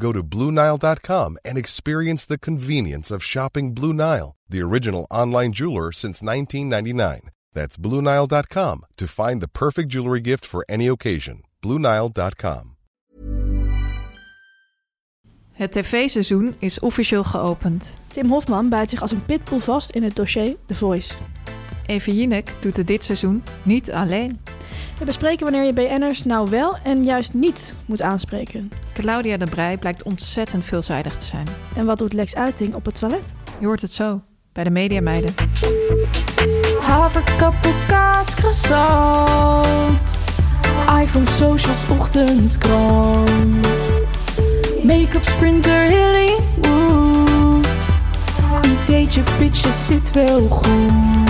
Go to BlueNile.com and experience the convenience of shopping Blue Nile, the original online jeweler since 1999. That's BlueNile.com to find the perfect jewelry gift for any occasion. BlueNile.com. Het tv-seizoen is officieel geopend. Tim Hofman bijt zich als een pitbull vast in het dossier The Voice. Evie Jinek doet het dit seizoen niet alleen. We bespreken wanneer je BN'ers nou wel en juist niet moet aanspreken. Claudia de Brij blijkt ontzettend veelzijdig te zijn. En wat doet Lex Uiting op het toilet? Je hoort het zo bij de Mediameiden. Haverkappel, kaas, croissant. iPhone, socials, ochtendkrant. Make-up, sprinter, Hollywood. Ideetje, pitches, zit wel goed.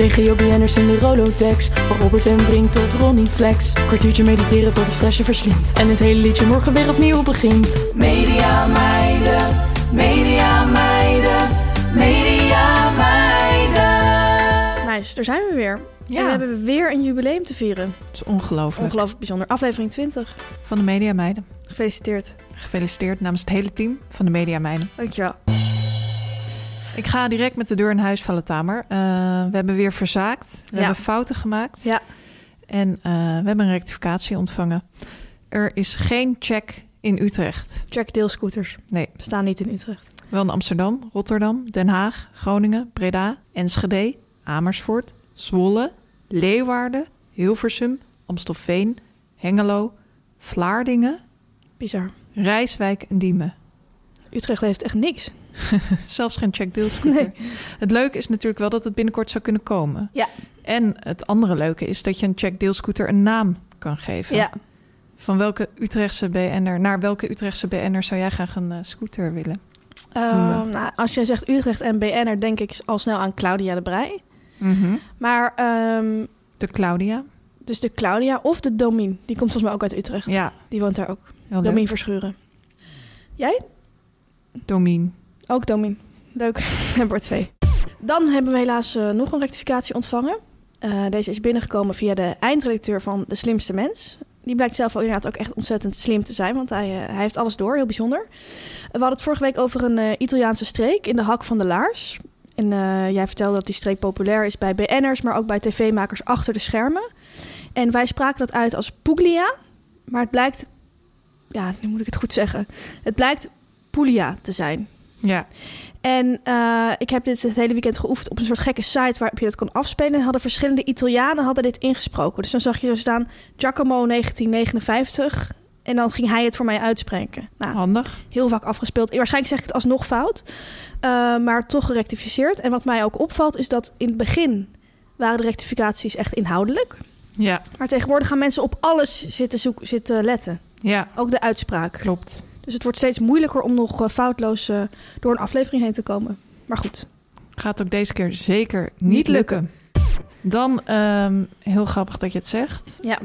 Legio BN'ers in de Rolodex. Van Robert en Brink tot Ronnie Flex. Kwartiertje mediteren voor die stress je verslindt. En het hele liedje morgen weer opnieuw begint. Media meiden, media meiden, media meiden. Nice, daar zijn we weer. Ja. En we hebben weer een jubileum te vieren. Het is ongelooflijk. Ongelooflijk bijzonder. Aflevering 20. Van de Mediameiden. Gefeliciteerd. Gefeliciteerd namens het hele team van de Mediameiden. Dankjewel. Ik ga direct met de deur in huis vallen, Tamer. Eh, we hebben weer verzaakt. We Ja. hebben fouten gemaakt. Ja. En eh, we hebben een rectificatie ontvangen. Er is geen check in Utrecht. Check deelscooters. Nee, Bestaan niet in Utrecht. wel in Amsterdam, Rotterdam, Den Haag, Groningen, Breda, Enschede, Amersfoort, Zwolle, Leeuwarden, Hilversum, Amstelveen, Hengelo, Vlaardingen, Bizar. Rijswijk en Diemen. Utrecht heeft echt niks. Zelfs geen check deelscooter. Het leuke is natuurlijk wel dat het binnenkort zou kunnen komen. Ja. En het andere leuke is dat je een check deelscooter een naam kan geven. Ja. Van welke Utrechtse BN'er, naar welke Utrechtse BN'er zou jij graag een eh, scooter willen? Ehm, nou, als jij zegt Utrecht en BN'er, denk ik al snel aan Claudia de Brij. Maar, ehm, De Claudia. dus de Claudia of de Domien. Die komt volgens mij ook uit Utrecht. Ja, Die woont daar ook. heel Domien leuk. Verschuren. Jij? Domien. Ook Domien. Leuk. Hebben er twee. Dan hebben we helaas eh, nog een rectificatie ontvangen. Eh, deze is binnengekomen via de eindredacteur van De Slimste Mens. Die blijkt zelf ook inderdaad ook echt ontzettend slim te zijn, want hij, eh, hij heeft alles door, heel bijzonder. we hadden het vorige week over een Italiaanse streek in de hak van de laars. En jij vertelde dat die streek populair is bij BN'ers, maar ook bij tv-makers achter de schermen. En wij spraken dat uit als Puglia, maar het blijkt, ja, nu moet ik het goed zeggen. Het blijkt Puglia te zijn. Ja, En eh, ik heb dit het hele weekend geoefend op een soort gekke site waarop je dat kon afspelen. En hadden verschillende Italianen hadden dit ingesproken. Dus dan zag je zo staan Giacomo 1959. En dan ging hij het voor mij uitspreken. Nou, handig. heel vaak afgespeeld. Waarschijnlijk zeg ik het alsnog fout. eh, maar toch gerectificeerd. En wat mij ook opvalt is dat in het begin waren de rectificaties echt inhoudelijk. Ja, Maar tegenwoordig gaan mensen op alles zitten, zoeken, zitten letten. ja, Ook de uitspraak. klopt. Dus het wordt steeds moeilijker om nog eh, foutloos eh, door een aflevering heen te komen. Maar goed. Gaat ook deze keer zeker niet, Niet lukken. Dan, ehm, heel grappig dat je het zegt. Ja.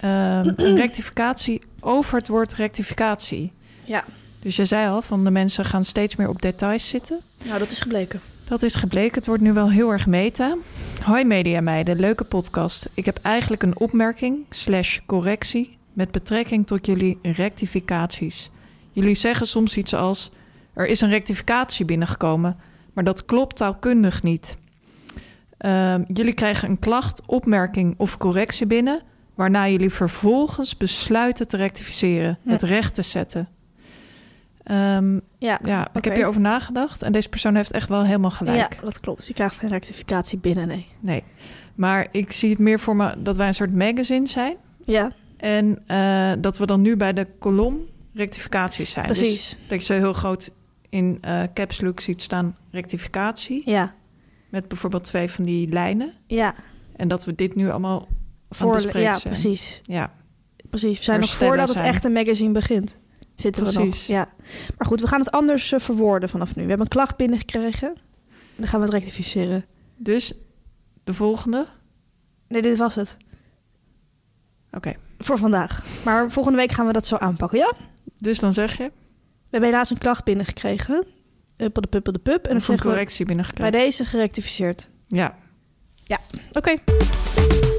Ehm, een rectificatie over het woord rectificatie. Ja. Dus je zei al, van de mensen gaan steeds meer op details zitten. Nou, dat is gebleken. Dat is gebleken. Het wordt nu wel heel erg meta. Hoi media meiden, leuke podcast. Ik heb eigenlijk een opmerking slash correctie met betrekking tot jullie rectificaties. Jullie zeggen soms iets als... er is een rectificatie binnengekomen, maar dat klopt taalkundig niet. Ehm, jullie krijgen een klacht, opmerking of correctie binnen... waarna jullie vervolgens besluiten te rectificeren, Ja. het recht te zetten. Ehm, Ja, ja, ik heb hierover nagedacht en deze persoon heeft echt wel helemaal gelijk. ja, dat klopt. Je krijgt geen rectificatie binnen, nee. Nee. Maar ik zie het meer voor me dat wij een soort magazine zijn. Ja, En eh, dat we dan nu bij de kolom rectificaties zijn. Dus precies. dat je zo heel groot in eh caps look ziet staan rectificatie. Ja, Met bijvoorbeeld twee van die lijnen. ja. En dat we dit nu allemaal het Voor, ja, zijn. precies. Ja, Precies. We zijn nog voordat het zijn. echte magazine begint. Zitten we nog. Ja. Maar goed, we gaan het anders eh, verwoorden vanaf nu. We hebben een klacht binnengekregen. En dan gaan we het rectificeren. dus de volgende. Nee, dit was het. Oké. Voor vandaag. Maar volgende week gaan we dat zo aanpakken, ja? Dus dan zeg je. We hebben helaas een klacht binnengekregen. Uppel de puppel de pup. En dan een correctie bij binnengekregen. deze gerectificeerd. Ja. Oké.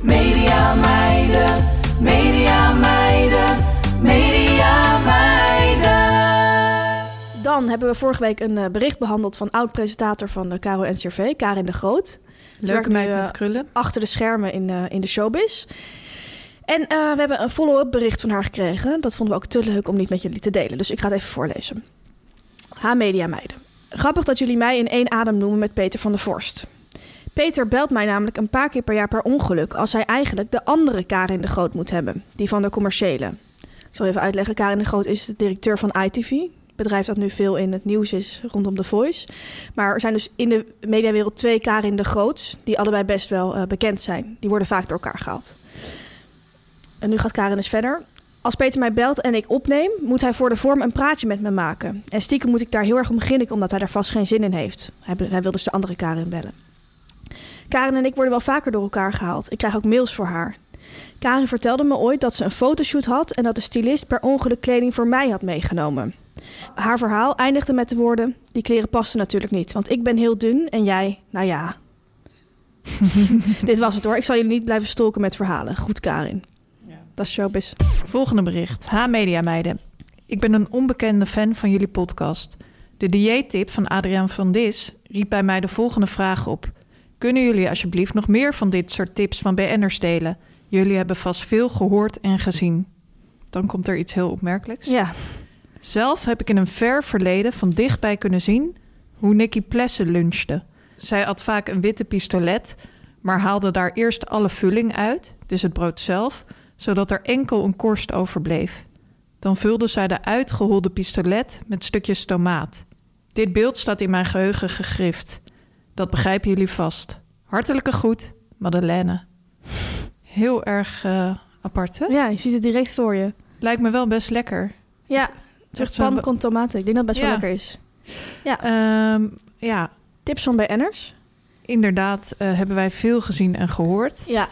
Media meiden, media meiden, media meiden. Dan hebben we vorige week een eh, bericht behandeld van oud-presentator van de Caro NCRV, Karin de Groot. Leuke meid eh, met krullen. achter de schermen in, eh, in de showbiz. En eh, we hebben een follow-up bericht van haar gekregen. Dat vonden we ook te leuk om niet met jullie te delen. Dus ik ga het even voorlezen. Ha media meiden. Grappig dat jullie mij in één adem noemen met Peter van der Vorst. Peter belt mij namelijk een paar keer per jaar per ongeluk... als hij eigenlijk de andere Karin de Groot moet hebben. Die van de commerciële. Ik zal even uitleggen. Karin de Groot is de directeur van ITV. Bedrijf dat nu veel in het nieuws is rondom The Voice. Maar er zijn dus in de mediawereld twee Karin de Groots... die allebei best wel eh, bekend zijn. Die worden vaak door elkaar gehaald. En nu gaat Karin dus verder. Als Peter mij belt en ik opneem, moet hij voor de vorm een praatje met me maken. En stiekem moet ik daar heel erg om beginnen, omdat hij daar vast geen zin in heeft. Hij, hij wil dus de andere Karin bellen. Karin en ik worden wel vaker door elkaar gehaald. Ik krijg ook mails voor haar. Karin vertelde me ooit dat ze een fotoshoot had en dat de stylist per ongeluk kleding voor mij had meegenomen. Haar verhaal eindigde met de woorden: Die kleren passen natuurlijk niet, want ik ben heel dun en jij, nou ja. Dit was het hoor. Ik zal jullie niet blijven stolken met verhalen. Goed, Karin. Dat is showbiz. Volgende bericht. Ha Media meiden. Ik ben een onbekende fan van jullie podcast. De dieettip van Adriaan van Dis riep bij mij de volgende vraag op. Kunnen jullie alsjeblieft nog meer van dit soort tips van BN'ers delen? Jullie hebben vast veel gehoord en gezien. Dan komt er iets heel opmerkelijks. Ja, Zelf heb ik in een ver verleden van dichtbij kunnen zien hoe Nicky Plessen lunchte. Zij at vaak een witte pistolet, maar haalde daar eerst alle vulling uit, dus het brood zelf, zodat er enkel een korst overbleef. Dan vulde zij de uitgeholde pistolet met stukjes tomaat. Dit beeld staat in mijn geheugen gegrift. Dat begrijpen jullie vast. Hartelijke groet, Madeleine. Heel erg eh, apart, hè? ja, je ziet het direct voor je. Lijkt me wel best lekker. Ja, echt het is pan con tomaten. Ik denk dat het best Ja. wel lekker is. Ehm, ja, Tips van BN'ers? inderdaad eh, hebben wij veel gezien en gehoord. Ja.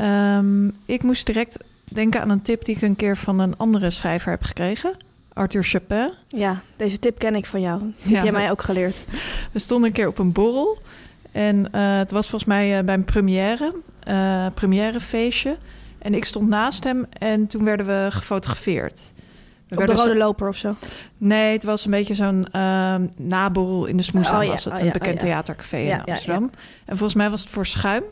Ehm, ik moest direct denken aan een tip die ik een keer van een andere schrijver heb gekregen. Arthur Chapin. Ja, deze tip ken ik van jou. Die Ja, heb jij mij ook geleerd. We stonden een keer op een borrel. En eh, het was volgens mij eh, bij een première. eh premièrefeestje. En ik stond naast hem en toen werden we gefotografeerd. We Op de werden rode loper of zo. Nee, het was een beetje zo'n ehm naborrel in de Smoeslaan Oh ja, was het. oh een bekend oh theatercafé in Amsterdam. En volgens mij was het voor schuim.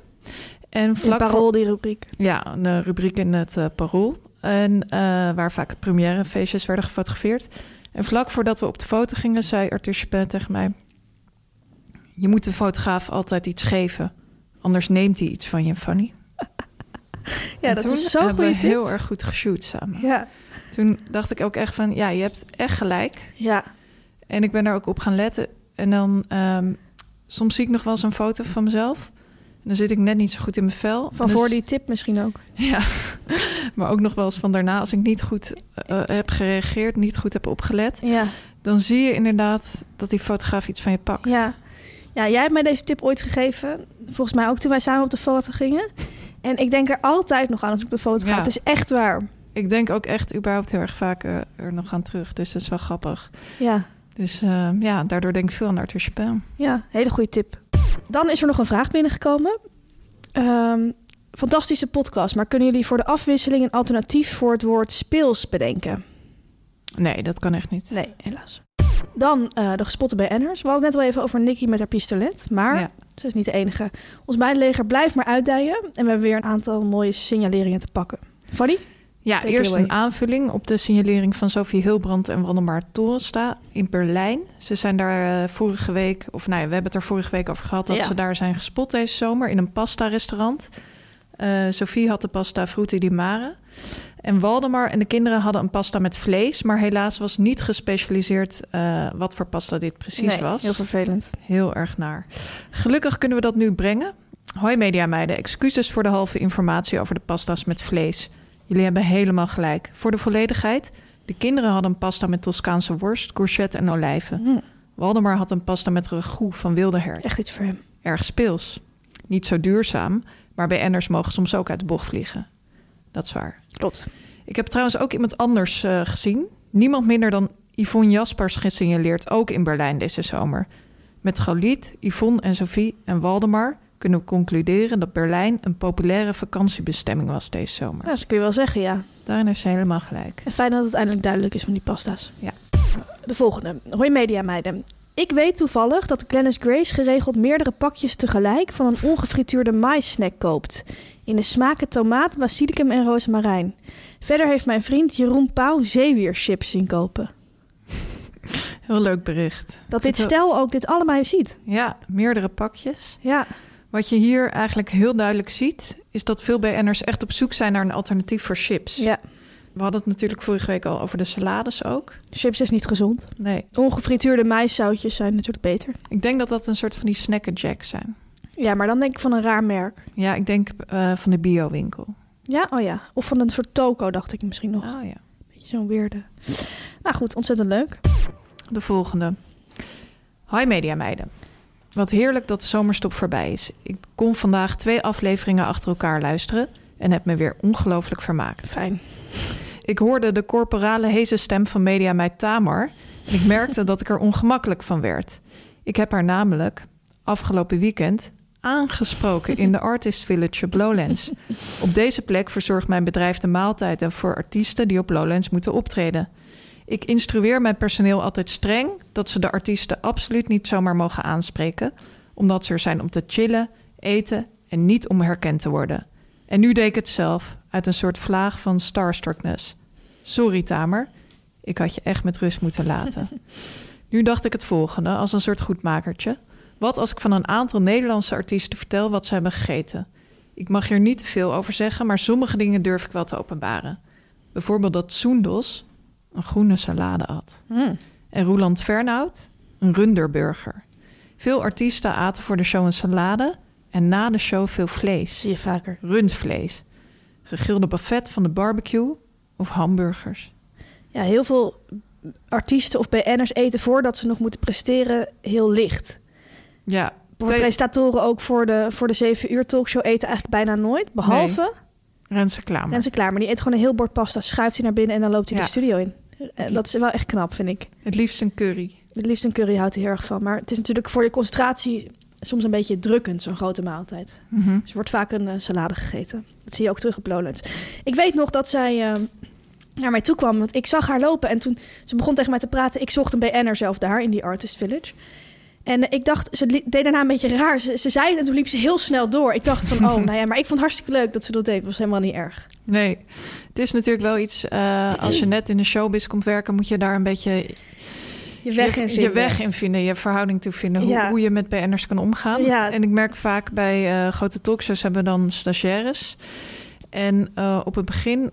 En In vlak voor, Parool, die rubriek. ja, een rubriek in het eh, Parool. En eh, waar vaak het premièrefeestjes werden gefotografeerd. En vlak voordat we op de foto gingen, zei Arthur Chapin tegen mij... Je moet de fotograaf altijd iets geven. Anders neemt hij iets van je, Fanny. Ja, En dat toen is hebben goede we tip. heel erg goed geshoot samen. Ja. Toen dacht ik ook echt van... Ja, je hebt echt gelijk. Ja. En ik ben daar ook op gaan letten. En dan... ehm, soms zie ik nog wel eens een foto van mezelf. En dan zit ik net niet zo goed in mijn vel. Van dan voor die tip misschien ook. Ja, maar ook nog wel eens van daarna... als ik niet goed eh, eh, heb gereageerd, niet goed heb opgelet... Ja. dan zie je inderdaad dat die fotograaf iets van je pakt. Ja. Ja, jij hebt mij deze tip ooit gegeven. Volgens mij ook toen wij samen op de foto gingen. En ik denk er altijd nog aan als ik op de foto ga. Ja. Het is echt waar. Ik denk ook echt überhaupt heel erg vaak eh, er nog aan terug. Dus dat is wel grappig. Ja. Dus eh, ja, daardoor denk ik veel aan Arthur Chapin. Ja, hele goede tip. Dan is er nog een vraag binnengekomen. Ehm, fantastische podcast, maar kunnen jullie voor de afwisseling een alternatief voor het woord speels bedenken? Nee, dat kan echt niet. Nee, helaas. Dan eh, de gespotte BN'ers. We hadden net wel even over Nicky met haar pistolet, maar Ja. ze is niet de enige. Ons leger blijft maar uitdijen en we hebben weer een aantal mooie signaleringen te pakken. Fanny? Ja, Take eerst een aanvulling op de signalering van Sophie Hilbrand en Waldemar Torensta in Berlijn. Ze zijn daar eh, vorige week, of nou ja, we hebben het er vorige week over gehad, dat Ja. ze daar zijn gespot deze zomer in een pasta-restaurant. Eh, Sophie had de pasta frutti di mare. En Waldemar en de kinderen hadden een pasta met vlees, maar helaas was niet gespecialiseerd eh, wat voor pasta dit precies Nee, was. Heel vervelend. Heel erg naar. Gelukkig kunnen we dat nu brengen. Hoi media meiden, excuses voor de halve informatie over de pasta's met vlees. Jullie hebben helemaal gelijk. Voor de volledigheid, de kinderen hadden een pasta met Toscaanse worst, courgette en olijven. Hm, Waldemar had een pasta met ragout van wilde hert. echt iets voor hem. Erg speels. Niet zo duurzaam, maar BN'ers mogen soms ook uit de bocht vliegen. Dat is waar. Klopt. Ik heb trouwens ook iemand anders eh, gezien. Niemand minder dan Yvonne Jaspers gesignaleerd, ook in Berlijn deze zomer. Met Galit, Yvonne en Sophie en Waldemar kunnen we concluderen dat Berlijn een populaire vakantiebestemming was deze zomer. Ja, dat kun je wel zeggen, ja. Daarin heeft ze helemaal gelijk. En fijn dat het eindelijk duidelijk is van die pasta's. Ja. De volgende. Hoi media meiden. Ik weet toevallig dat Glennis Grace geregeld meerdere pakjes tegelijk van een ongefrituurde maïssnack koopt. In de smaken tomaat, basilicum en rozemarijn. Verder heeft mijn vriend Jeroen Pauw zeewierchips zien kopen. Heel leuk bericht. Dat dit stel ook dit allebei ziet. Ja, meerdere pakjes. Ja, Wat je hier eigenlijk heel duidelijk ziet, is dat veel BN'ers echt op zoek zijn naar een alternatief voor chips. ja. We hadden het natuurlijk vorige week al over de salades ook. Chips is niet gezond. Nee, Ongefrituurde maïszoutjes zijn natuurlijk beter. ik denk dat dat een soort van die snackerjacks zijn. Ja, maar dan denk ik van een raar merk. Ja, ik denk eh, van de biowinkel. Ja, oh ja. Of van een soort toko, dacht ik misschien nog. Oh ja. Beetje zo'n weerde. Nou goed, ontzettend leuk. De volgende. Hi media meiden. Wat heerlijk dat de zomerstop voorbij is. Ik kon vandaag twee afleveringen achter elkaar luisteren en heb me weer ongelooflijk vermaakt. Fijn. Ik hoorde de corporale heese stem van mediameid Tamar en ik merkte dat ik er ongemakkelijk van werd. Ik heb haar namelijk afgelopen weekend aangesproken in de Artist Village op Lowlands. Op deze plek verzorgt mijn bedrijf de maaltijden voor artiesten die op Lowlands moeten optreden. Ik instrueer mijn personeel altijd streng dat ze de artiesten absoluut niet zomaar mogen aanspreken, omdat ze er zijn om te chillen, eten en niet om herkend te worden. En nu deed ik het zelf, uit een soort vlaag van starstruckness. Sorry, Tamer. Ik had je echt met rust moeten laten. nu dacht ik het volgende, als een soort goedmakertje. Wat als ik van een aantal Nederlandse artiesten vertel wat ze hebben gegeten? Ik mag hier niet te veel over zeggen, maar sommige dingen durf ik wel te openbaren. Bijvoorbeeld dat Soendos een groene salade at. En Roland Fernhout een runderburger. Veel artiesten aten voor de show een salade en na de show veel vlees Zie je vaker. rundvlees, gegrilde buffet van de barbecue of hamburgers. Ja, heel veel artiesten of BN'ers eten voordat ze nog moeten presteren heel licht. Ja, Voor Te- presentatoren ook voor de, voor de 7 uur talkshow eten eigenlijk bijna nooit. Behalve Renze Klamer. Renze Klaar. Maar die eet gewoon een heel bord pasta, schuift hij naar binnen en dan loopt hij Ja. de studio in. En dat is wel echt knap, vind ik. Het liefst een curry. Het liefst een curry houdt hij heel erg van. Maar het is natuurlijk voor de concentratie soms een beetje drukkend, zo'n grote maaltijd. Mhm. Dus er wordt vaak een eh, salade gegeten. Dat zie je ook terug op Lowlands. Ik weet nog dat zij eh, naar mij toe kwam. Want ik zag haar lopen. En toen ze begon tegen mij te praten. Ik zocht een BN'er zelf daar in die Artist Village. En eh, ik dacht, ze deed daarna een beetje raar. Ze, ze zei het en toen liep ze heel snel door. Ik dacht van, oh, nou ja. Maar ik vond het hartstikke leuk dat ze dat deed. Het was helemaal niet erg. Nee, het is natuurlijk wel iets... eh, als je net in de showbiz komt werken... moet je daar een beetje Je weg in je, vinden. je weg in vinden. Je verhouding toe vinden. Hoe, Ja. hoe je met BN'ers kan omgaan. Ja. En ik merk vaak bij eh, grote talkshows hebben we dan stagiaires. En eh, op het begin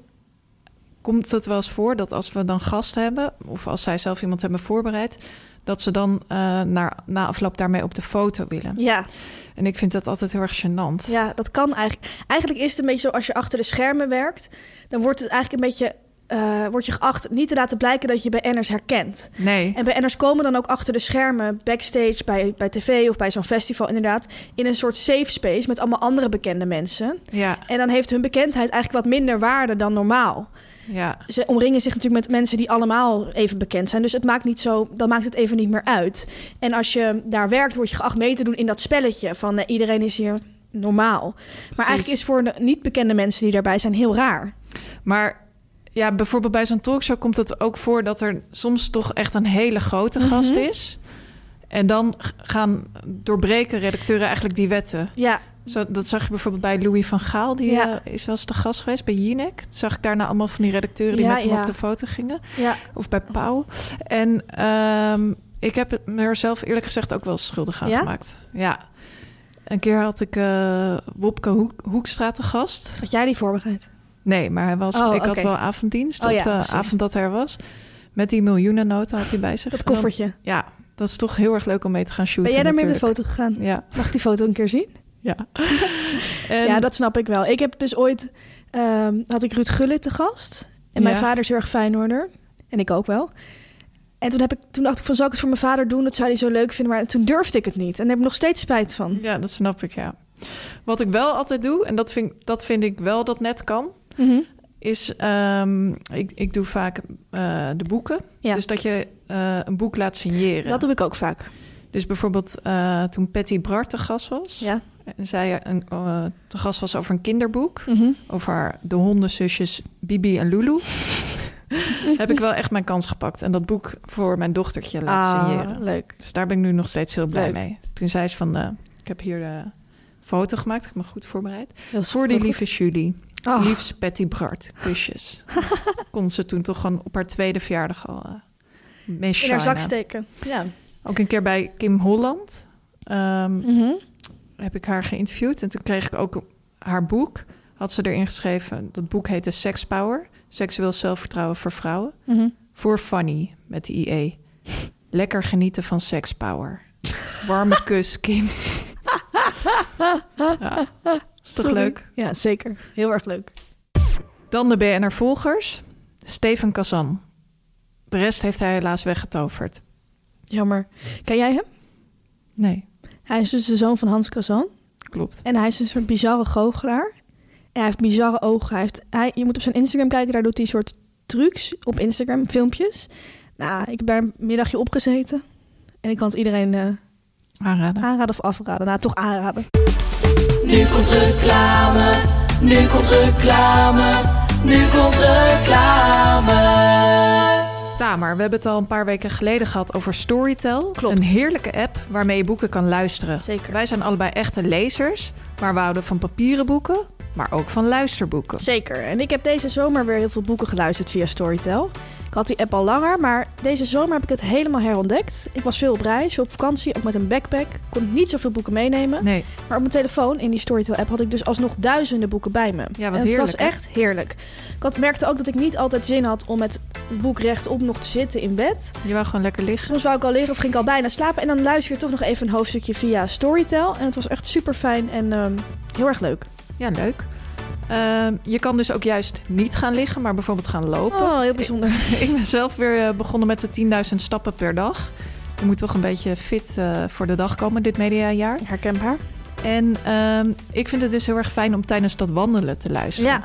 komt het wel eens voor dat als we dan gasten hebben... of als zij zelf iemand hebben voorbereid... dat ze dan eh, naar, na afloop daarmee op de foto willen. Ja, En ik vind dat altijd heel erg gênant. ja, dat kan eigenlijk. Eigenlijk is het een beetje zo als je achter de schermen werkt. Dan wordt het eigenlijk een beetje... eh word je geacht niet te laten blijken dat je BN'ers herkent. Nee, En BN'ers komen dan ook achter de schermen, backstage, bij, bij tv of bij zo'n festival inderdaad, in een soort safe space met allemaal andere bekende mensen. ja, En dan heeft hun bekendheid eigenlijk wat minder waarde dan normaal. Ja. Ze omringen zich natuurlijk met mensen die allemaal even bekend zijn. Dus het maakt niet zo, dan maakt het even niet meer uit. En als je daar werkt, word je geacht mee te doen in dat spelletje van eh, iedereen is hier normaal. Maar eigenlijk is voor de niet bekende mensen die daarbij zijn heel raar. Maar ja, bijvoorbeeld bij zo'n talkshow komt het ook voor dat er soms toch echt een hele grote Mhm. gast is. En dan gaan doorbreken redacteuren eigenlijk die wetten. Ja, Zo, dat zag je bijvoorbeeld bij Louis van Gaal. Die Ja. eh, is wel eens te gast geweest bij Jinek. Toen zag ik daarna allemaal van die redacteuren die Ja, met hem ja. op de foto gingen. ja. Of bij Pauw. En ehm, ik heb het me er zelf eerlijk gezegd ook wel schuldig aan gemaakt. Ja. Een keer had ik eh, Wopke Hoek, Hoekstra te gast. Had jij die voorbereid? Nee, maar hij was, Oh, ik had wel avonddienst Oh op de precies. avond dat hij er was. Met die miljoenennota had hij bij zich. Dat dan- koffertje. ja, dat is toch heel erg leuk om mee te gaan shooten Ben jij daarmee op de foto gegaan? Ja, Mag ik die foto een keer zien? ja. En- Ja, dat snap ik wel. Ik heb dus ooit... ehm, had ik Ruud Gullit te gast. En mijn Ja. vader is heel erg Feyenoorder. En ik ook wel. En toen, heb ik, toen dacht ik van, zal ik het voor mijn vader doen? Dat zou hij zo leuk vinden. Maar toen durfde ik het niet. En daar heb ik nog steeds spijt van. Ja, dat snap ik, ja. Wat ik wel altijd doe, en dat vind, dat vind ik wel dat net kan... Mhm. is, ehm, ik, ik doe vaak eh, de boeken. Ja. Dus dat je eh, een boek laat signeren. Dat doe ik ook vaak. Dus bijvoorbeeld eh, toen Patty Bart te gast was... Ja. en zij een, eh, te gast was over een kinderboek... Mhm. over de hondenzusjes Bibi en Lulu... heb ik wel echt mijn kans gepakt... en dat boek voor mijn dochtertje laten Ah, signeren. leuk. Dus daar ben ik nu nog steeds heel blij Leuk. mee. Toen zei ze van, eh, ik heb hier de foto gemaakt. Ik heb me goed voorbereid. Heel Voor die goed. lieve Julie. Oh. Liefst Patty Bart. Kusjes. Kon ze toen toch gewoon op haar tweede verjaardag al uh, In haar zak steken. Ja. Ook een keer bij Kim Holland ehm, Mhm. heb ik haar geïnterviewd. En toen kreeg ik ook haar boek. Had ze erin geschreven. Dat boek heette Sex Power. Seksueel zelfvertrouwen voor vrouwen. Mhm. Voor Fanny met de IE. Lekker genieten van Sex Power. Warme kus, Kim. ja, is toch Sorry. leuk? Ja, zeker. Heel erg leuk. Dan de BNR-volgers. Steven Kazan. De rest heeft hij helaas weggetoverd. Jammer. Ken jij hem? Nee, Hij is dus de zoon van Hans Kazan. klopt. En hij is een soort bizarre goochelaar. En hij heeft bizarre ogen. Hij heeft, hij, je moet op zijn Instagram kijken, daar doet hij een soort trucs op Instagram, filmpjes. Nou, ik heb daar een middagje opgezeten. En ik kan het iedereen eh, Aanraden. aanraden of afraden. Nou, toch aanraden. Nu komt reclame, nu komt reclame, nu komt reclame. Tamer, we hebben het al een paar weken geleden gehad over Storytel. Klopt. Een heerlijke app waarmee je boeken kan luisteren. Zeker. Wij zijn allebei echte lezers, maar we houden van papieren boeken, maar ook van luisterboeken. Zeker. En ik heb deze zomer weer heel veel boeken geluisterd via Storytel. Ik had die app al langer, maar deze zomer heb ik het helemaal herontdekt. Ik was veel op reis, veel op vakantie, ook met een backpack. Kon niet zoveel boeken meenemen. Nee, Maar op mijn telefoon, in die Storytel-app, had ik dus alsnog duizenden boeken bij me. Ja, wat en het heerlijk, was hè? echt heerlijk. Ik had, merkte ook dat ik niet altijd zin had om met boek rechtop nog te zitten in bed. je wou gewoon lekker liggen. Soms wou ik al liggen of ging ik al bijna slapen. En dan luister je toch nog even een hoofdstukje via Storytel. En het was echt super fijn en ehm, heel erg leuk. Ja, leuk. Ehm, je kan dus ook juist niet gaan liggen, maar bijvoorbeeld gaan lopen. Oh, heel bijzonder. Ik ben zelf weer eh, begonnen met de 10.000 stappen per dag. Je moet toch een beetje fit eh, voor de dag komen dit mediajaar. Herkenbaar. En ehm, ik vind het dus heel erg fijn om tijdens dat wandelen te luisteren. Ja.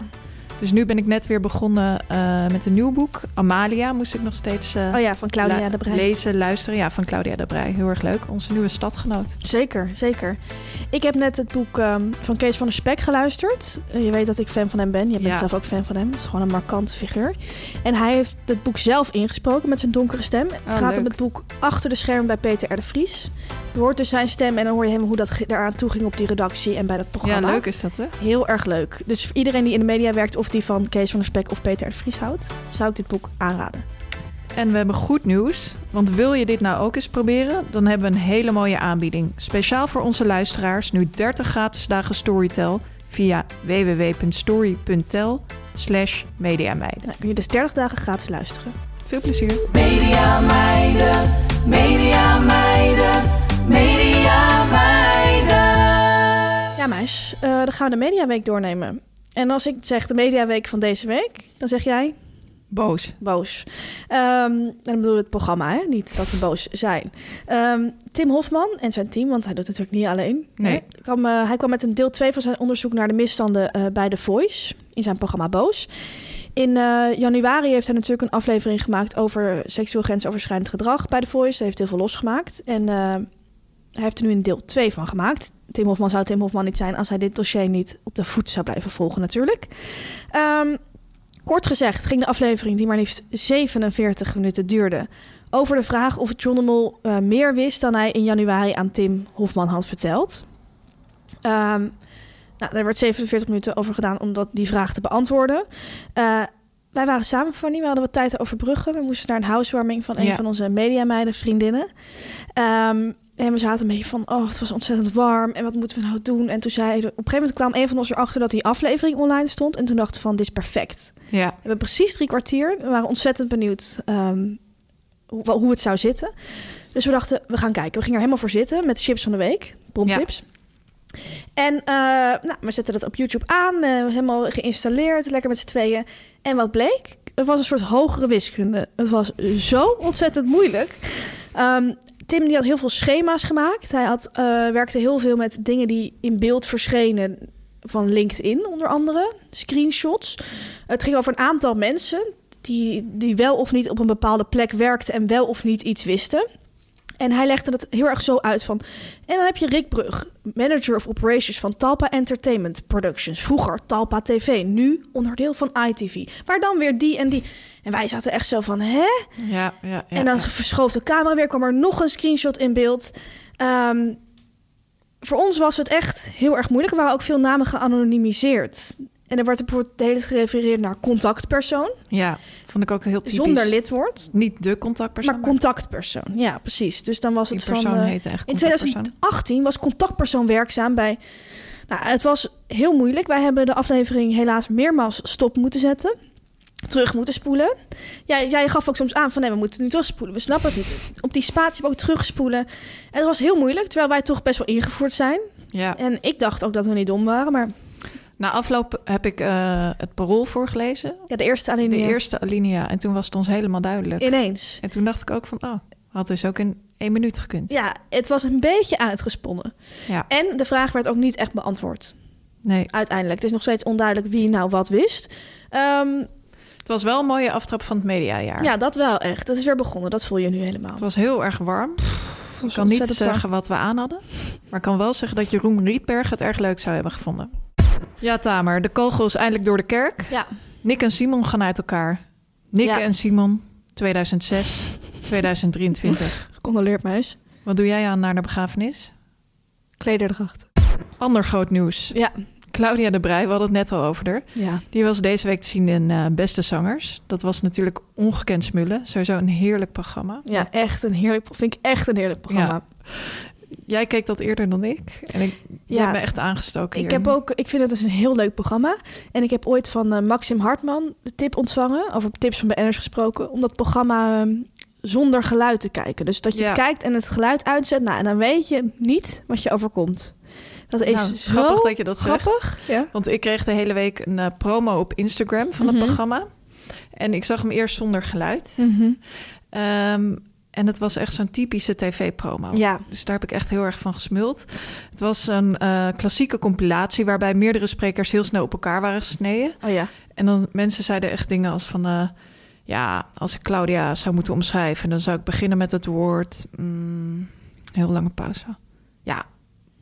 Dus nu ben ik net weer begonnen eh, met een nieuw boek. Amalia moest ik nog steeds eh, Oh ja, van Claudia lu- de Breij. lezen, luisteren. Ja, van Claudia de Breij. Heel erg leuk. Onze nieuwe stadgenoot. Zeker, zeker. Ik heb net het boek ehm, van Kees van der Spek geluisterd. Eh, je weet dat ik fan van hem ben. Je bent Ja. zelf ook fan van hem. Dat is gewoon een markante figuur. En hij heeft het boek zelf ingesproken met zijn donkere stem. het gaat Oh, leuk. om het boek Achter de schermen bij Peter R. de Vries. Je hoort dus zijn stem en dan hoor je hem hoe dat daaraan toe ging op die redactie en bij dat Ja, programma. leuk is dat, hè? Heel erg leuk. Dus voor iedereen die in de media werkt of die van Kees van der Spek of Peter R. de Vries houdt, zou ik dit boek aanraden. En we hebben goed nieuws. Want wil je dit nou ook eens proberen? Dan hebben we een hele mooie aanbieding. Speciaal voor onze luisteraars. Nu 30 gratis dagen Storytel via www.story.tel slash mediameiden. Dan kun je dus 30 dagen gratis luisteren. Veel plezier. Media meiden, media meiden, media meiden. Ja, meis, eh, dan gaan we de Mediaweek doornemen. En als ik zeg de Mediaweek van deze week, dan zeg jij Boos. boos. Ehm, en dan bedoel ik het programma, hè? niet dat we boos zijn. Ehm, Tim Hofman en zijn team, want hij doet het natuurlijk niet alleen. Nee. hè, kwam, eh, hij kwam met een deel 2 van zijn onderzoek naar de misstanden eh, bij The Voice in zijn programma Boos. In eh, januari heeft hij natuurlijk een aflevering gemaakt over seksueel grensoverschrijdend gedrag bij The Voice. Hij heeft heel veel losgemaakt. En eh, hij heeft er nu een deel 2 van gemaakt. Tim Hofman zou Tim Hofman niet zijn als hij dit dossier niet op de voet zou blijven volgen natuurlijk. Ehm, kort gezegd ging de aflevering, die maar liefst 47 minuten duurde, over de vraag of John de Mol eh, meer wist dan hij in januari aan Tim Hofman had verteld. Ehm, nou, daar werd 47 minuten over gedaan om dat, die vraag te beantwoorden. Eh, wij waren samen, Fanny. We hadden wat tijd te overbruggen. We moesten naar een housewarming van een Ja. van onze mediameiden, vriendinnen. Ehm, en we zaten een beetje van, oh, het was ontzettend warm. En wat moeten we nou doen? En toen zei, op een gegeven moment kwam een van ons erachter dat die aflevering online stond. En toen dachten we van, dit is perfect. Ja, We hebben precies drie kwartier. We waren ontzettend benieuwd ehm, hoe, hoe het zou zitten. Dus we dachten, we gaan kijken. We gingen er helemaal voor zitten met de chips van de week. Bomtips. En eh, nou, we zetten dat op YouTube aan. eh, helemaal geïnstalleerd. Lekker met z'n tweeën. En wat bleek? Het was een soort hogere wiskunde. Het was zo ontzettend moeilijk. Ehm, Tim die had heel veel schema's gemaakt. Hij had, eh, werkte heel veel met dingen die in beeld verschenen van LinkedIn onder andere. Screenshots. Het ging over een aantal mensen die, die wel of niet op een bepaalde plek werkten en wel of niet iets wisten. En hij legde het heel erg zo uit van... En dan heb je Rick Brug, manager of operations van Talpa Entertainment Productions. Vroeger Talpa TV, nu onderdeel van ITV. Maar dan weer die en die. En wij zaten echt zo van, hè? ja, ja. ja en dan ja. verschoof de camera weer, kwam er nog een screenshot in beeld. Ehm, voor ons was het echt heel erg moeilijk. Er waren ook veel namen geanonimiseerd. En er werd bijvoorbeeld de hele tijd gerefereerd naar contactpersoon. Ja, vond ik ook heel typisch. Zonder lidwoord. Niet de contactpersoon, Maar contactpersoon, ja precies. Dus dan was die het van... eh, in contactpersoon. 2018 was contactpersoon werkzaam bij... Nou, het was heel moeilijk. Wij hebben de aflevering helaas meermaals stop moeten zetten. Terug moeten spoelen. Ja, jij gaf ook soms aan van nee, we moeten nu terugspoelen. We snappen het niet. Op die spatie ook terugspoelen. En het was heel moeilijk, terwijl wij toch best wel ingevoerd zijn. Ja. En ik dacht ook dat we niet dom waren, maar Na afloop heb ik eh, het parool voorgelezen. ja, de eerste alleen De eerste alinea. En toen was het ons helemaal duidelijk. ineens. En toen dacht ik ook van, oh, had dus ook in één minuut gekund. Ja, het was een beetje uitgesponnen. Ja. En de vraag werd ook niet echt beantwoord. Nee, Uiteindelijk. Het is nog steeds onduidelijk wie nou wat wist. Ehm, het was wel een mooie aftrap van het mediajaar. Ja, dat wel echt. Dat is weer begonnen. Dat voel je nu helemaal. Het was heel erg warm. Ik kan niet zeggen wat we aan hadden. Maar ik kan wel zeggen dat Jeroen Rietberg het erg leuk zou hebben gevonden. Ja, Tamer, de kogel is eindelijk door de kerk. Ja. Nick en Simon gaan uit elkaar. Nick Ja. en Simon, 2006, 2023. Gecondoleerd, muis. Wat doe jij aan naar de begrafenis? Klederdracht. Ander groot nieuws. Ja. Claudia de Brij, we hadden het net al over haar. Ja. Die was deze week te zien in eh, Beste Zangers. Dat was natuurlijk ongekend smullen. Sowieso een heerlijk programma. Ja, echt een heerlijk... Vind ik echt een heerlijk programma. Jij keek dat eerder dan ik. En ik Ja. heb me echt aangestoken Ik, heb ook, ik vind het dus een heel leuk programma. En ik heb ooit van eh, Maxim Hartman de tip ontvangen... over tips van BN'ers gesproken... om dat programma ehm, zonder geluid te kijken. Dus dat je Ja. het kijkt en het geluid uitzet... Nou, en dan weet je niet wat je overkomt. Dat is Nou, zo grappig dat je dat zegt. grappig. Ja. Want ik kreeg de hele week een eh, promo op Instagram van het Mhm. programma. En ik zag hem eerst zonder geluid. Mhm. Ehm, en het was echt zo'n typische tv-promo. Ja. Dus daar heb ik echt heel erg van gesmuld. Het was een eh, klassieke compilatie... waarbij meerdere sprekers heel snel op elkaar waren gesneden. Oh ja. En dan mensen zeiden echt dingen als van... eh, ja, als ik Claudia zou moeten omschrijven... dan zou ik beginnen met het woord... mm, heel lange pauze. Ja,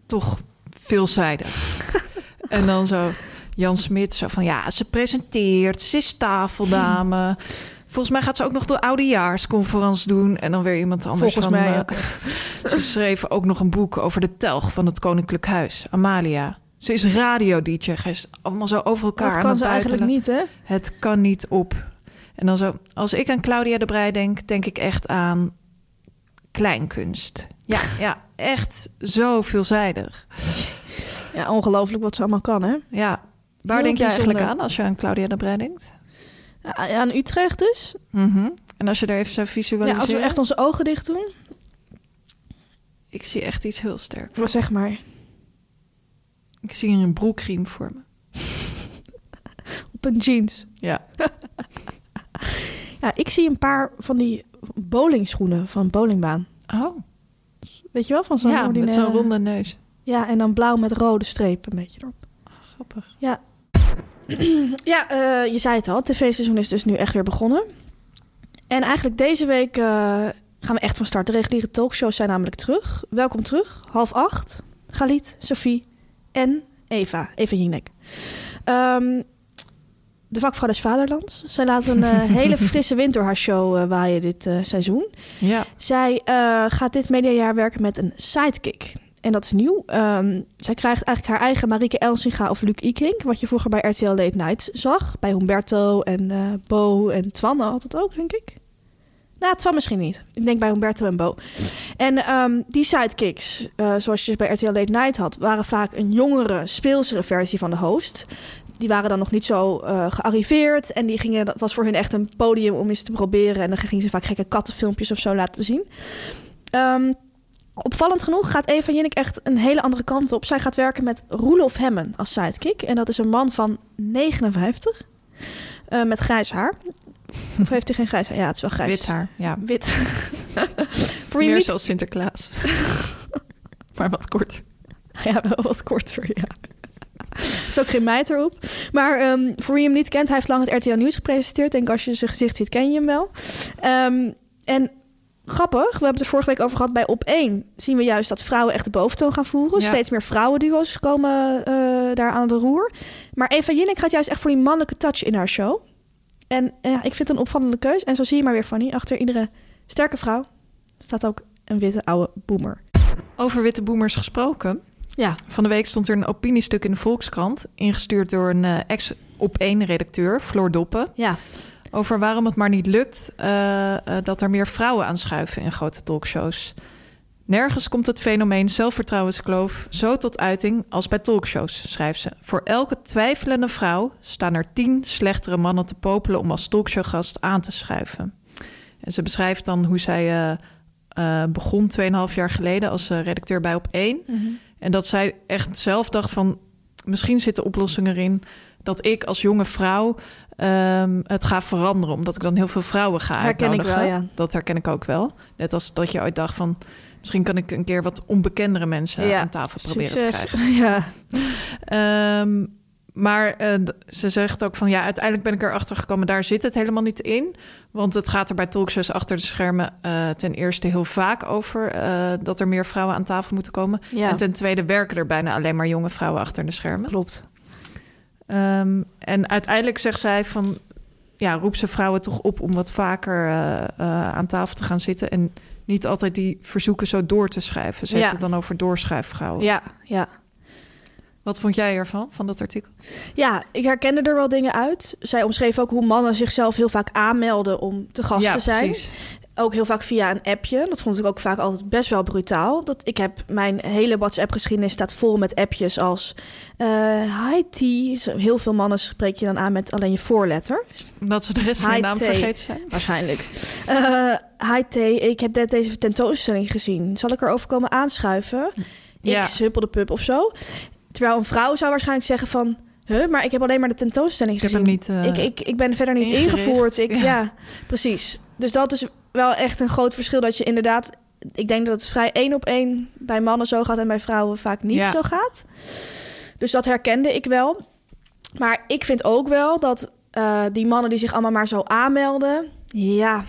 toch veelzijdig. en dan zo Jan Smit zo van... ja, ze presenteert, ze is tafeldame... Volgens mij gaat ze ook nog de oudejaarsconferentie doen. En dan weer iemand anders Volgens van... mij eh, ook ze schreef ook nog een boek over de telg van het Koninklijk Huis. Amalia. Ze is radio-dj. Is allemaal zo over elkaar Dat aan kan het ze eigenlijk niet, hè? Het kan niet op. En dan zo... Als ik aan Claudia de Brij denk, denk ik echt aan kleinkunst. Ja, ja, echt zo veelzijdig. Ja, ongelooflijk wat ze allemaal kan, hè? Ja. Waar Heel denk jij eigenlijk aan als je aan Claudia de Brij denkt? Ja, Aan Utrecht dus. Mhm. En als je er even zo Ja, visualiseert... als we echt onze ogen dicht doen. Ik zie echt iets heel sterk. Maar zeg maar, Ik zie een broekriem voor me. op een jeans. Ja. Ja, ik zie een paar van die bowlingschoenen van een bowlingbaan. Oh, Weet je wel? Van zo'n ja, met zo'n ronde neus. Ja, en dan blauw met rode strepen een beetje erop. Grappig. Ja, eh, je zei het al. Het tv-seizoen is dus nu echt weer begonnen. En eigenlijk deze week eh, gaan we echt van start. De reguliere talkshows zijn namelijk terug. Welkom terug. Half acht. Galit, Sophie en Eva. Eva Jinek. Ehm, de vakvrouw des vaderlands. Zij laat een eh, hele frisse wind door haar show eh, waaien dit eh, seizoen. Ja. Zij gaat dit mediajaar werken met een sidekick. En dat is nieuw. Ehm, zij krijgt eigenlijk haar eigen Marieke Elsinga of Luc Ikink. Wat je vroeger bij RTL Late Night zag. Bij Humberto en Bo en Twan had het ook, denk ik. Nou, Twan misschien niet. Ik denk bij Humberto en Bo. En ehm, die sidekicks, zoals je bij RTL Late Night had... waren vaak een jongere, speelsere versie van de host. Die waren dan nog niet zo eh, gearriveerd. En die gingen, dat was voor hun echt een podium om eens te proberen. En dan gingen ze vaak gekke kattenfilmpjes of zo laten zien. Ehm, opvallend genoeg gaat Eva Jinnik echt een hele andere kant op. Zij gaat werken met Roelof Hemmen als sidekick. En dat is een man van 59. eh, met grijs haar. Of heeft hij geen grijs haar? Ja, het is wel grijs. Wit haar, ja. Wit. voor Meer niet... zoals Sinterklaas. maar wat kort. Ja, wel wat korter, ja. Is ook geen meid erop. Maar ehm, voor wie hem niet kent, hij heeft lang het RTL Nieuws gepresenteerd. Denk als je zijn gezicht ziet, ken je hem wel. Ehm, en grappig, we hebben het er vorige week over gehad. Bij Op 1 zien we juist dat vrouwen echt de boventoon gaan voeren. Ja. Steeds meer vrouwenduo's komen eh, daar aan de roer. Maar Eva Jinnik gaat juist echt voor die mannelijke touch in haar show. En eh, ja, ik vind het een opvallende keus. En zo zie je maar weer, Fanny, achter iedere sterke vrouw staat ook een witte oude boomer. Over witte boomers gesproken. Ja, Van de week stond er een opiniestuk in de Volkskrant... ingestuurd door een eh, ex-op-één-redacteur, Floor Doppen... ja. over waarom het maar niet lukt eh, eh, dat er meer vrouwen aanschuiven in grote talkshows. Nergens komt het fenomeen zelfvertrouwenskloof zo tot uiting als bij talkshows, schrijft ze. Voor elke twijfelende vrouw staan er tien slechtere mannen te popelen om als talkshowgast aan te schuiven. En ze beschrijft dan hoe zij eh, begon 2,5 jaar geleden als redacteur bij Op1. En dat zij echt zelf dacht van... misschien zit de oplossing erin dat ik als jonge vrouw ehm, het ga veranderen. Omdat ik dan heel veel vrouwen ga Herken ik wel, ja. Dat herken ik ook wel. Net als dat je ooit dacht van... misschien kan ik een keer wat onbekendere mensen Ja, aan tafel proberen Succes. te krijgen. Ja. Ehm, maar eh, ze zegt ook van ja, uiteindelijk ben ik erachter gekomen, daar zit het helemaal niet in. Want het gaat er bij talkshows achter de schermen eh, ten eerste heel vaak over eh, dat er meer vrouwen aan tafel moeten komen. Ja. En ten tweede werken er bijna alleen maar jonge vrouwen achter de schermen. Klopt. Ehm, en uiteindelijk zegt zij van ja, roep ze vrouwen toch op om wat vaker aan tafel te gaan zitten. En niet altijd die verzoeken zo door te schrijven. Ze heeft Ja. het dan over doorschuifvrouwen. Ja, ja. Wat vond jij ervan, van dat artikel? Ja, ik herkende er wel dingen uit. Zij omschreef ook hoe mannen zichzelf heel vaak aanmelden om te gast ja, te zijn. precies. Ook heel vaak via een appje. Dat vond ik ook vaak altijd best wel brutaal. Dat, ik heb mijn hele WhatsApp-geschiedenis staat vol met appjes als... eh, hi T. Heel veel mannen spreek je dan aan met alleen je voorletter. Omdat ze de rest van de Hi, naam vergeten zijn. Waarschijnlijk. Eh, hi T, ik heb net deze tentoonstelling gezien. Zal ik erover komen aanschuiven? Ja. X, huppelde pup of zo. Terwijl een vrouw zou waarschijnlijk zeggen van... Huh, maar ik heb alleen maar de tentoonstelling gezien. niet... eh, ik, ik, ik ben verder niet ingericht. ingevoerd. Ik, Ja. ja. precies. Dus dat is wel echt een groot verschil. Dat je inderdaad... Ik denk dat het vrij één op één bij mannen zo gaat... en bij vrouwen vaak niet Ja. zo gaat. Dus dat herkende ik wel. Maar ik vind ook wel dat eh, die mannen die zich allemaal maar zo aanmelden... Ja,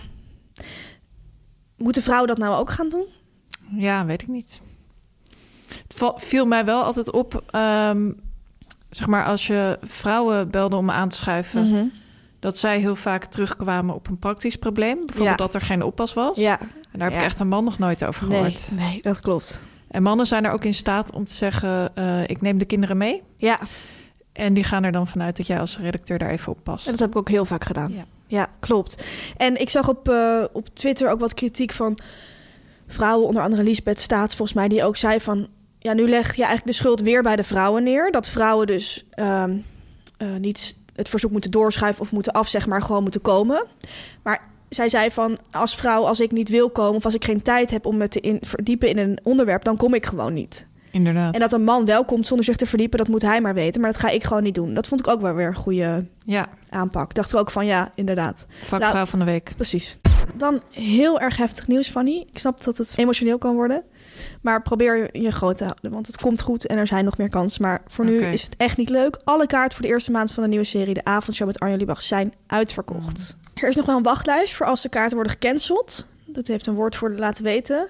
moeten vrouwen dat nou ook gaan doen? Ja, weet ik niet. Het viel mij wel altijd op... ehm, zeg maar, als je vrouwen belde om aan te schuiven... Mhm. dat zij heel vaak terugkwamen op een praktisch probleem. Bijvoorbeeld Ja. dat er geen oppas was. Ja, En daar heb Ja. ik echt een man nog nooit over gehoord. nee, dat klopt. En mannen zijn er ook in staat om te zeggen... eh, ik neem de kinderen mee. Ja, En die gaan er dan vanuit dat jij als redacteur daar even op past. en dat heb ik ook heel vaak gedaan. Ja. Ja, klopt. En ik zag op, eh, op Twitter ook wat kritiek van vrouwen, onder andere Lisbeth Staats volgens mij, die ook zei van... Ja, nu leg je eigenlijk de schuld weer bij de vrouwen neer. Dat vrouwen dus ehm, eh, niet het verzoek moeten doorschuiven of moeten afzeggen, maar gewoon moeten komen. Maar zij zei van, als vrouw, als ik niet wil komen... of als ik geen tijd heb om me te in, verdiepen in een onderwerp... dan kom ik gewoon niet. Inderdaad. En dat een man wel komt zonder zich te verdiepen, dat moet hij maar weten. Maar dat ga ik gewoon niet doen. Dat vond ik ook wel weer een goede Ja, aanpak. Dacht ik ook van, ja, inderdaad. vakvrouw Nou, van de week. Precies. Dan heel erg heftig nieuws, Fanny. Ik snap dat het emotioneel kan worden. Maar probeer je groot te houden, want het komt goed en er zijn nog meer kansen. Maar voor nu is het echt niet leuk. Alle kaarten voor de eerste maand van de nieuwe serie, de avondshow met Arjen Lubach, zijn uitverkocht. Er is nog wel een wachtlijst voor als de kaarten worden gecanceld. Dat heeft een woordvoerder laten weten.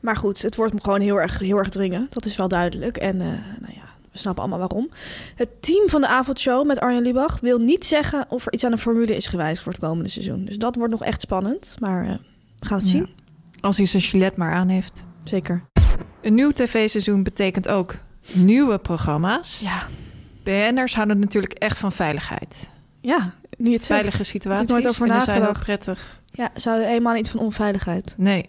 Maar goed, het wordt me gewoon heel erg, heel erg dringen. Dat is wel duidelijk. En eh, nou ja, we snappen allemaal waarom. Het team van de avondshow met Arjen Lubach wil niet zeggen of er iets aan de formule is gewijzigd voor het komende seizoen. Dus dat wordt nog echt spannend, maar uh, we gaan het zien. Als hij zijn gilet maar aan heeft. Zeker. Een nieuw tv-seizoen betekent ook nieuwe programma's. Ja. BN'ers houden natuurlijk echt van veiligheid. Ja, nu het Veilige situaties. nooit over nagedacht. prettig. Ja, ze houden helemaal niet van onveiligheid. Nee.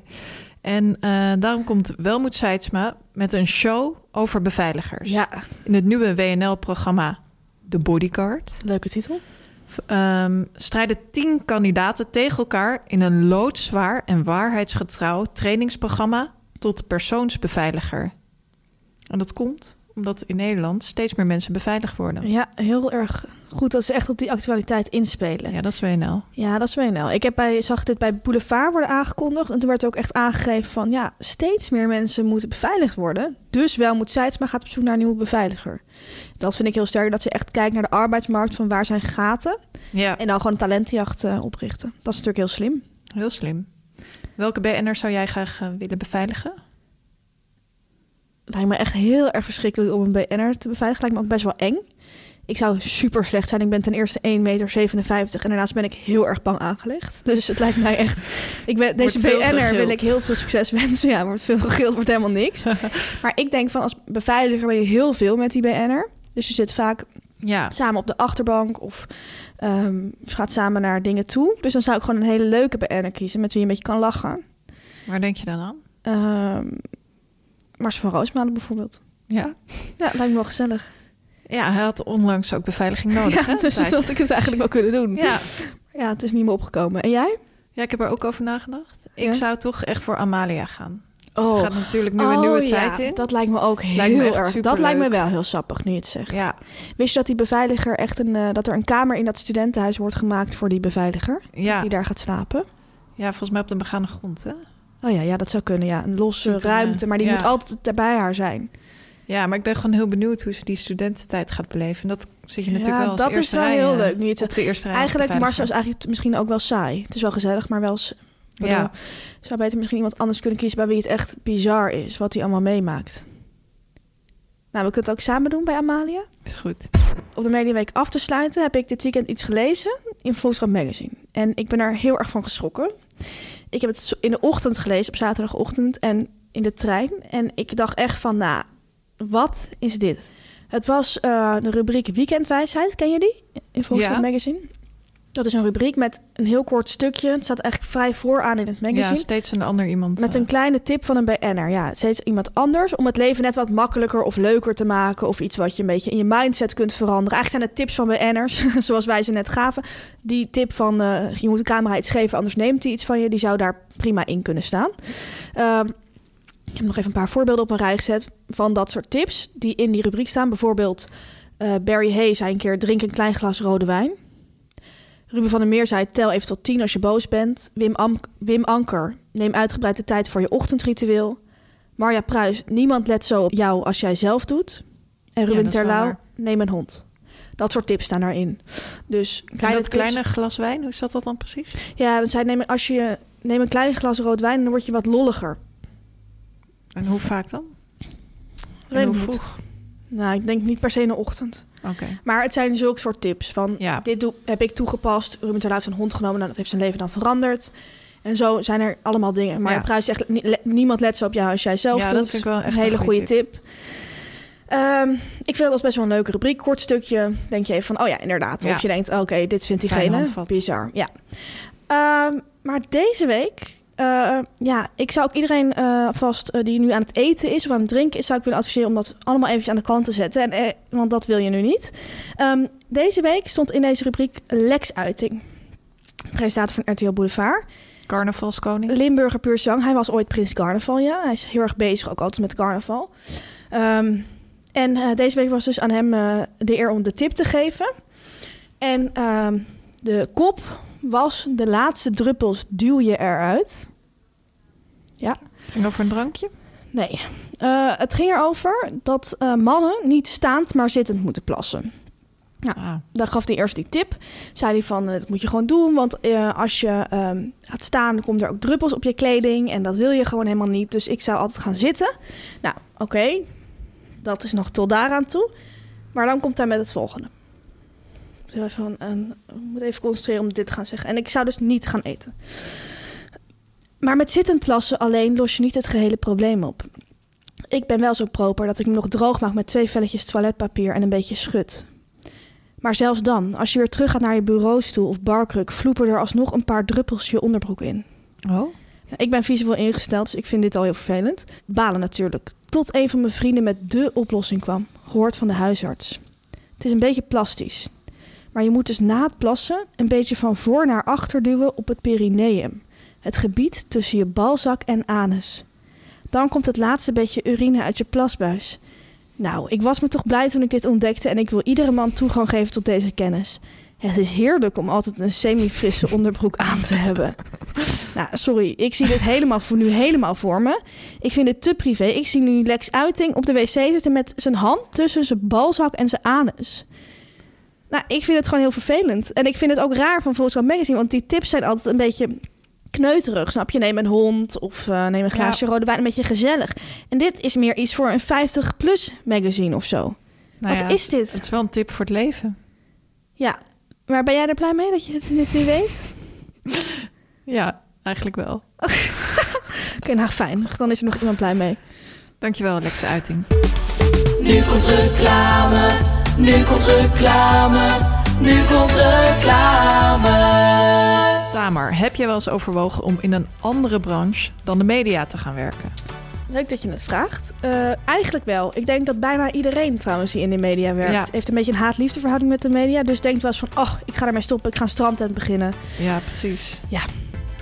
En uh, daarom komt Welmoed Seidsma met een show over beveiligers. Ja. In het nieuwe WNL-programma The Bodyguard. Leuke titel. Um, strijden tien kandidaten tegen elkaar in een loodzwaar en waarheidsgetrouw trainingsprogramma tot persoonsbeveiliger. En dat komt omdat in Nederland steeds meer mensen beveiligd worden. Ja, heel erg goed dat ze echt op die actualiteit inspelen. Ja, dat is WNL. Ja, dat is WNL. Ik heb bij, zag dit bij Boulevard worden aangekondigd. En toen werd ook echt aangegeven van... ja, steeds meer mensen moeten beveiligd worden. Dus wel moet maar gaat op zoek naar een nieuwe beveiliger. Dat vind ik heel sterk. Dat ze echt kijkt naar de arbeidsmarkt van waar zijn gaten. Ja. En dan gewoon een talentenjacht uh, oprichten. Dat is natuurlijk heel slim. Heel slim. Welke BN'er zou jij graag uh, willen beveiligen? lijkt me echt heel erg verschrikkelijk om een BN'er te beveiligen. Lijkt me ook best wel eng. Ik zou super slecht zijn. Ik ben ten eerste 1,57 meter en daarnaast ben ik heel erg bang aangelegd. Dus het lijkt mij echt... Ik ben, deze BN'er wil ik heel veel succes wensen. Ja, wordt veel gegild, wordt helemaal niks. maar ik denk van als beveiliger ben je heel veel met die BN'er. Dus je zit vaak ja. samen op de achterbank of um, gaat samen naar dingen toe. Dus dan zou ik gewoon een hele leuke BN'er kiezen met wie je een beetje kan lachen. Waar denk je dan aan? Um, Mars van Roosmalen bijvoorbeeld. Ja? Ja, lijkt me wel gezellig. Ja, hij had onlangs ook beveiliging nodig. ja, hè, dus dat ik het eigenlijk wel kunnen doen. Ja. ja, het is niet meer opgekomen. En jij? Ja, ik heb er ook over nagedacht. Ik Ja? zou toch echt voor Amalia gaan. Oh, Ze gaat natuurlijk nu een Oh, nieuwe ja, tijd in. Dat lijkt me ook heel Lijkt me echt erg. Dat lijkt me wel heel sappig nu je het zegt. Ja, Wist je dat die beveiliger echt een eh, dat er een kamer in dat studentenhuis wordt gemaakt voor die beveiliger ja. die daar gaat slapen? ja, volgens mij op de begane grond, hè? Oh ja, ja, dat zou kunnen. Ja, een losse er, ruimte, maar die ja. moet altijd bij haar zijn. Ja, maar ik ben gewoon heel benieuwd hoe ze die studententijd gaat beleven. En dat zit je natuurlijk wel als dat is wel heel eh, leuk. Nu het Op de eerste rij. Eigenlijk, Marcel is eigenlijk misschien ook wel saai. Het is wel gezellig, maar wel... Ja. Zou beter misschien iemand anders kunnen kiezen... bij wie het echt bizar is, wat hij allemaal meemaakt. Nou, we kunnen het ook samen doen bij Amalia. Is goed. Op de Mediaweek af te sluiten heb ik dit weekend iets gelezen in Volkskrant Magazine. En ik ben er heel erg van geschrokken. Ik heb het in de ochtend gelezen, op zaterdagochtend en in de trein. En ik dacht echt van, nou, wat is dit? Het was eh, de rubriek Weekendwijsheid. Ken je die? In Volkskrant Ja. Magazine. Dat is een rubriek met een heel kort stukje. Het staat eigenlijk vrij vooraan in het magazine. Ja, steeds een ander iemand. Met eh, een kleine tip van een BN'er. Ja, steeds iemand anders. Om het leven net wat makkelijker of leuker te maken. Of iets wat je een beetje in je mindset kunt veranderen. Eigenlijk zijn het tips van BN'ers, zoals wij ze net gaven. Die tip van eh, je moet de camera iets geven, anders neemt hij iets van je. Die zou daar prima in kunnen staan. Ehm, ik heb nog even een paar voorbeelden op een rij gezet van dat soort tips. Die in die rubriek staan. Bijvoorbeeld eh, Barry Hay zei een keer drink een klein glas rode wijn. Ruben van der Meer zei: tel even tot tien als je boos bent. Wim, Am- Wim Anker: neem uitgebreid de tijd voor je ochtendritueel. Marja Pruis: niemand let zo op jou als jij zelf doet. En Ruben Terlouw: waar. neem een hond. Dat soort tips staan daarin. Dus en kleine dat tips. kleine glas wijn, hoe zat dat dan precies? Ja, dan zei neem, als je neem een klein glas rood wijn, dan word je wat lolliger. En hoe vaak dan? En hoe vroeg? Nou, ik denk niet per se in de ochtend. Maar het zijn zulke soort tips van Ja. dit doe, heb ik toegepast. Ruben Terlouw heeft een hond genomen. Nou, dat heeft zijn leven dan veranderd. En zo zijn er allemaal dingen. Maar Ja. Pruis zegt, "Nie- le- niemand let zo op jou als jij zelf Ja, doet. dat vind ik wel echt een hele goede tip. Ehm, ik vind dat als best wel een leuke rubriek. Kort stukje, denk je even van, oh ja, inderdaad. Ja. Of je denkt, oké, dit vindt diegene bizar. Ja. Ehm, maar deze week, eh, ja, ik zou ook iedereen eh, vast eh, die nu aan het eten is of aan het drinken is, zou ik willen adviseren om dat allemaal eventjes aan de kant te zetten. En, eh, want dat wil je nu niet. Ehm, deze week stond in deze rubriek Lex Uiting. Presentator van RTL Boulevard. Carnavalskoning. Limburger puur zang. Hij was ooit Prins Carnaval, ja. Hij is heel erg bezig, ook altijd met carnaval. Ehm, en deze week was dus aan hem de eer om de tip te geven. En ehm, de kop was de laatste druppels duw je eruit. En over een drankje? Nee. Eh, het ging erover dat eh, mannen niet staand, maar zittend moeten plassen. Ja. Ah. Dan gaf hij eerst die tip. Zei hij van, eh, dat moet je gewoon doen. Want als je ehm, gaat staan, komt er ook druppels op je kleding. En dat wil je gewoon helemaal niet. Dus ik zou altijd gaan zitten. Nou, oké. dat is nog tot daaraan toe. Maar dan komt hij met het volgende. Van, en, ik moet even concentreren om dit te gaan zeggen. En ik zou dus niet gaan eten. Maar met zittend plassen alleen los je niet het gehele probleem op. Ik ben wel zo proper dat ik me nog droog maak met twee velletjes toiletpapier en een beetje schut. Maar zelfs dan, als je weer terug gaat naar je bureaustoel of barkruk, vloepen er alsnog een paar druppels je onderbroek in. Oh? Ik ben visueel ingesteld, dus ik vind dit al heel vervelend. Balen natuurlijk. Tot een van mijn vrienden met dé oplossing kwam, gehoord van de huisarts. Het is een beetje plastisch. Maar je moet dus na het plassen een beetje van voor naar achter duwen op het perineum. Het gebied tussen je balzak en anus. Dan komt het laatste beetje urine uit je plasbuis. Nou, ik was me toch blij toen ik dit ontdekte en ik wil iedere man toegang geven tot deze kennis. Het is heerlijk om altijd een semi-frisse onderbroek aan te hebben. Nou, sorry, ik zie dit helemaal voor nu helemaal voor me. Ik vind het te privé. Ik zie nu Lex Uiting op de wc zitten met zijn hand tussen zijn balzak en zijn anus. Nou, ik vind het gewoon heel vervelend. En ik vind het ook raar van Volkskrant Magazine, want die tips zijn altijd een beetje kneuterig. Snap je? Neem een hond of uh, neem een glaasje rode wijn. Een beetje gezellig. En dit is meer iets voor een 50-plus magazine of zo. Nou Wat ja, is dit? Het is wel een tip voor het leven. Ja, maar ben jij er blij mee dat je dit nu weet? Ja, eigenlijk wel. Oké, nou fijn. Dan is er nog iemand blij mee. Dankjewel, Alexa Uiting. Nu komt reclame, nu komt reclame, nu komt reclame. Tamar, heb je wel eens overwogen om in een andere branche dan de media te gaan werken? Leuk dat je het vraagt. Uh, eigenlijk wel. Ik denk dat bijna iedereen trouwens die in de media werkt... Ja. heeft een beetje een haat-liefde verhouding met de media. Dus denkt wel eens van, oh, ik ga ermee stoppen. Ik ga een strandtent beginnen. Ja, precies. Ja.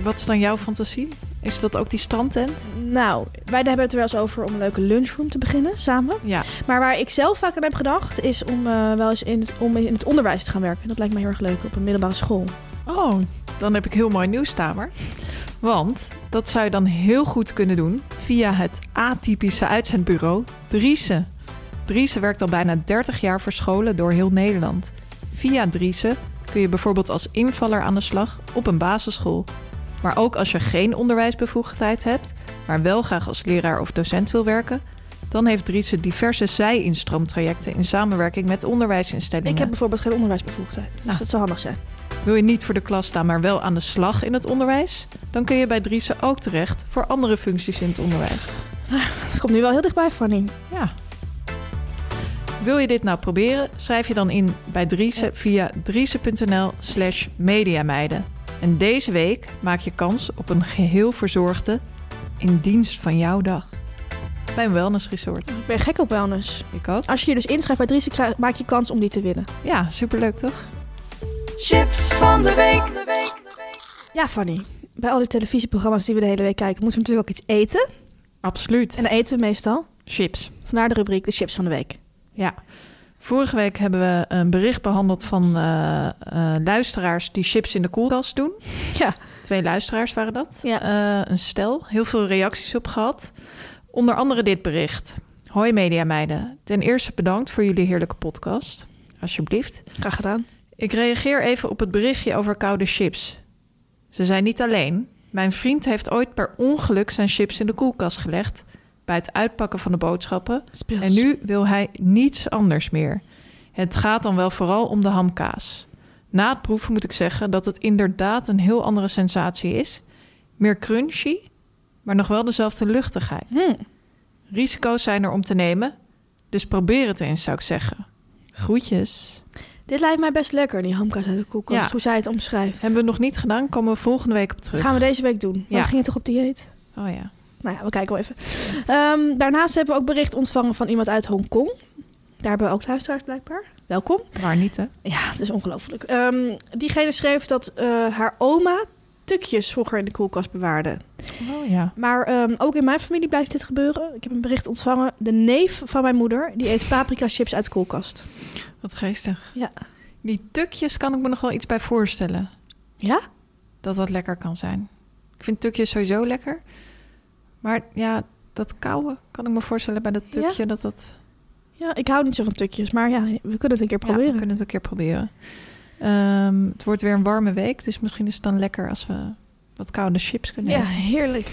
Wat is dan jouw fantasie? Is dat ook die strandtent? Nou, wij hebben het er wel eens over om een leuke lunchroom te beginnen, samen. Ja. Maar waar ik zelf vaak aan heb gedacht... is om uh, wel eens in het, om in het onderwijs te gaan werken. Dat lijkt me heel erg leuk op een middelbare school. Oh, dan heb ik heel mooi nieuws, Tamer. Want dat zou je dan heel goed kunnen doen via het atypische uitzendbureau Driese. Driese werkt al bijna 30 jaar voor scholen door heel Nederland. Via Driese kun je bijvoorbeeld als invaller aan de slag op een basisschool. Maar ook als je geen onderwijsbevoegdheid hebt, maar wel graag als leraar of docent wil werken, dan heeft Driese diverse zij-instroomtrajecten in samenwerking met onderwijsinstellingen. Ik heb bijvoorbeeld geen onderwijsbevoegdheid, dus Nou. dat zou handig zijn. Wil je niet voor de klas staan, maar wel aan de slag in het onderwijs? Dan kun je bij Driese ook terecht voor andere functies in het onderwijs. Het komt nu wel heel dichtbij, Fanny. Ja. Wil je dit nou proberen? Schrijf je dan in bij Driese via driese.nl slash mediameiden. En deze week maak je kans op een geheel verzorgde in dienst van jouw dag. Bij een wellnessresort. Ik ben gek op wellness. Ik ook. Als je je dus inschrijft bij Driese, krijg- maak je kans om die te winnen. Ja, superleuk toch? Chips van de week. Ja, Fanny. Bij al die televisieprogramma's die we de hele week kijken, moeten we natuurlijk ook iets eten. Absoluut. En dan eten we meestal. Chips. Vandaar de rubriek de chips van de week. Ja. Vorige week hebben we een bericht behandeld van eh, eh, luisteraars die chips in de koelkast doen. Ja. Twee luisteraars waren dat. Ja. Eh, een stel. Heel veel reacties op gehad. Onder andere dit bericht. Hoi mediameiden. Ten eerste bedankt voor jullie heerlijke podcast. Alsjeblieft. Graag gedaan. Ik reageer even op het berichtje over koude chips. Ze zijn niet alleen. Mijn vriend heeft ooit per ongeluk zijn chips in de koelkast gelegd... bij het uitpakken van de boodschappen... Speels. En nu wil hij niets anders meer. Het gaat dan wel vooral om de hamkaas. Na het proeven moet ik zeggen dat het inderdaad een heel andere sensatie is. Meer crunchy, maar nog wel dezelfde luchtigheid. Hm. Risico's zijn er om te nemen, dus probeer het eens, zou ik zeggen. Groetjes. Dit lijkt mij best lekker, die hamkaas uit de koelkast. Ja. Hoe zij het omschrijft. Hebben we nog niet gedaan, komen we volgende week op terug. Gaan we deze week doen. Ja. we gingen toch op dieet? Oh ja. Nou ja, we kijken wel even. Ehm, daarnaast hebben we ook bericht ontvangen van iemand uit Hongkong. Daar hebben we ook luisteraars blijkbaar. Welkom. Waar niet, hè? Ja, het is ongelooflijk. Ehm, diegene schreef dat eh, haar oma tukjes vroeger in de koelkast bewaarde. Oh ja. Maar ehm, ook in mijn familie blijft dit gebeuren. Ik heb een bericht ontvangen. De neef van mijn moeder, die eet paprika chips uit de koelkast. Wat geestig. Ja. Die tukjes kan ik me nog wel iets bij voorstellen. Ja? dat dat lekker kan zijn. Ik vind tukjes sowieso lekker. Maar ja, dat kouwen kan ik me voorstellen bij dat tukje. Dat dat, Ja, ik hou niet zo van tukjes. Maar ja, we kunnen het een keer ja, proberen. we kunnen het een keer proberen. Ehm, het wordt weer een warme week, dus misschien is het dan lekker als we wat koude chips kunnen Ja, eten. heerlijk.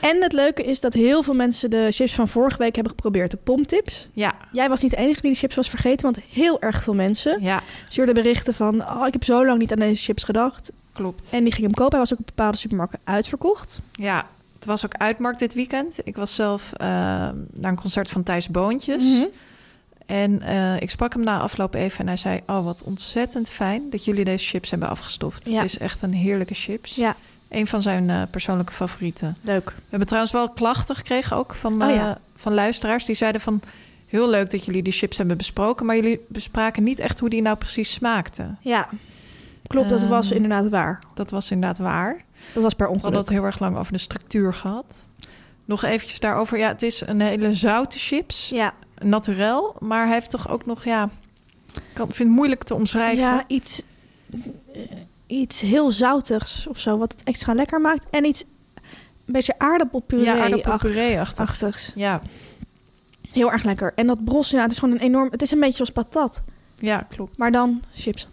En het leuke is dat heel veel mensen de chips van vorige week hebben geprobeerd. De pomtips. Ja, Jij was niet de enige die de chips was vergeten, want heel erg veel mensen ja, stuurden berichten van... Oh, ik heb zo lang niet aan deze chips gedacht. klopt. En die ging hem kopen. Hij was ook op bepaalde supermarkten uitverkocht. Ja, het was ook uitmarkt dit weekend. Ik was zelf eh, naar een concert van Thijs Boontjes. Mhm. En eh, ik sprak hem na afloop even en hij zei... oh, wat ontzettend fijn dat jullie deze chips hebben afgestoft. Ja. Het is echt een heerlijke chips. Ja, Een van zijn eh, persoonlijke favorieten. leuk. We hebben trouwens wel klachten gekregen ook van, Oh, eh, ja. van luisteraars. Die zeiden van... heel leuk dat jullie die chips hebben besproken... maar jullie bespraken niet echt hoe die nou precies smaakten. Ja, klopt. Dat was Ehm, inderdaad waar. Dat was inderdaad waar. Dat was per We hadden ongeluk. het heel erg lang over de structuur gehad. Nog eventjes daarover. Ja, het is een hele zoute chips. Ja, Naturel. Maar hij heeft toch ook nog, ja... Ik vind het moeilijk te omschrijven. ja iets, eh, iets heel zoutigs of zo, wat het extra lekker maakt. En iets, een beetje aardappelpuree ja achtigs. Ja, Heel erg lekker. En dat bros, ja, het is gewoon een enorm... Het is een beetje zoals patat, ja, klopt. maar dan chips.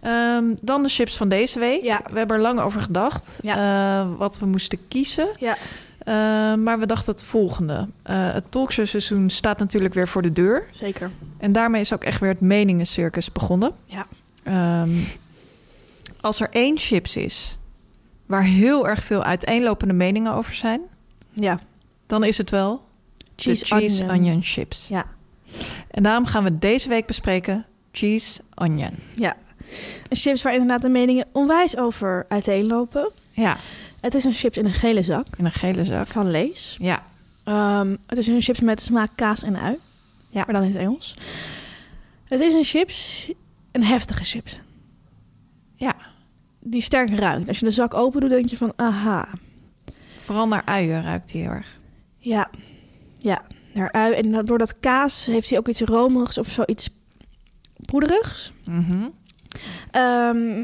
Ehm, dan de chips van deze week. Ja. We hebben er lang over gedacht. eh, wat we moesten kiezen. Ja. Eh, maar we dachten het volgende. Eh, het talkshow-seizoen staat natuurlijk weer voor de deur. Zeker. En daarmee is ook echt weer het meningencircus begonnen. Ja. Ehm, als er één chips is waar heel erg veel uiteenlopende meningen over zijn, Ja. dan is het wel Cheese, de cheese onion. onion. chips. Ja. En daarom gaan we deze week bespreken cheese onion. Ja. Een chips waar inderdaad de meningen onwijs over uiteenlopen. Ja, Het is een chips in een gele zak in een gele zak. van Lees. Ja, Ehm, het is een chips met smaak kaas en ui. Ja. Maar dan in het Engels. Het is een chips, een heftige chips. ja. Die sterk ruikt. Als je de zak open doet, denk je van, aha. Vooral naar uien ruikt hij heel erg. Ja, ja, naar ui. En door dat kaas heeft hij ook iets romerigs of zoiets poederigs. Mhm. Ehm,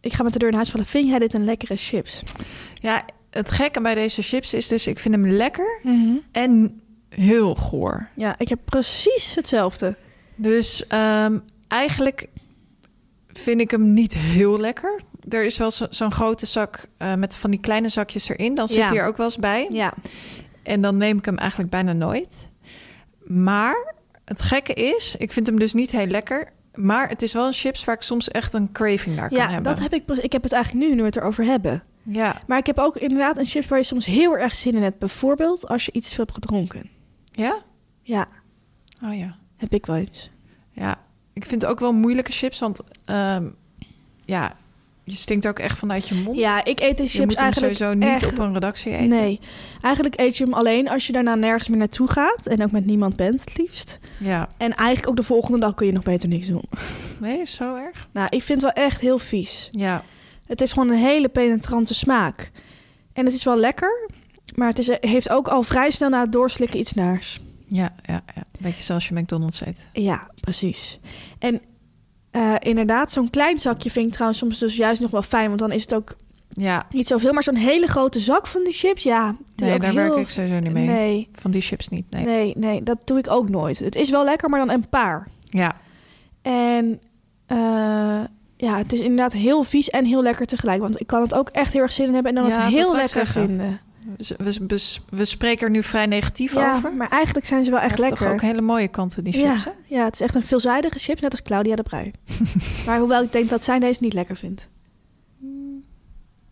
ik ga met de deur in huis vallen. Vind jij dit een lekkere chips? Ja, het gekke bij deze chips is dus, ik vind hem lekker en heel goor. Ja, ik heb precies hetzelfde. Dus ehm, eigenlijk vind ik hem niet heel lekker. Er is wel zo- zo'n grote zak eh, met van die kleine zakjes erin. Dan zit Ja. hij er ook wel eens bij. Ja, En dan neem ik hem eigenlijk bijna nooit. Maar het gekke is, ik vind hem dus niet heel lekker. Maar het is wel een chips waar ik soms echt een craving naar kan ja hebben. dat heb ik. Ik heb het eigenlijk nu, nu we het erover hebben. Ja, Maar ik heb ook inderdaad een chips waar je soms heel erg zin in hebt. Bijvoorbeeld als je iets veel hebt gedronken. ja? Ja, Oh ja. heb ik wel eens. Ja, ik vind het ook wel moeilijke chips, want ehm, ja, je stinkt ook echt vanuit je mond. Ja, ik eet je chips moet hem eigenlijk sowieso niet echt- op een redactie eten. Nee, eigenlijk eet je hem alleen als je daarna nergens meer naartoe gaat. En ook met niemand bent, het liefst. Ja, En eigenlijk ook de volgende dag kun je nog beter niks doen. nee, is zo erg. Nou, ik vind het wel echt heel vies. Ja, Het heeft gewoon een hele penetrante smaak. En het is wel lekker, maar het is, heeft ook al vrij snel na het doorslikken iets naars. ja, ja, ja. Beetje zoals je McDonald's eet. Ja, precies. En eh, inderdaad, zo'n klein zakje vind ik trouwens soms dus juist nog wel fijn. Want dan is het ook Ja, niet zoveel. Maar zo'n hele grote zak van die chips, ja. nee, ook daar heel... werk ik sowieso niet mee. Nee, Van die chips niet, nee. nee, nee, dat doe ik ook nooit. Het is wel lekker, maar dan een paar. Ja, En eh, ja, het is inderdaad heel vies en heel lekker tegelijk. Want ik kan het ook echt heel erg zin in hebben en dan Ja, het heel lekker zeggen. vinden. We, we, spreken er nu vrij negatief Ja, over. maar eigenlijk zijn ze wel echt lekker. toch ook hele mooie kanten, die chips, hè? ja, ja, het is echt een veelzijdige chips, net als Claudia de Brui. maar hoewel ik denk dat zij deze niet lekker vindt.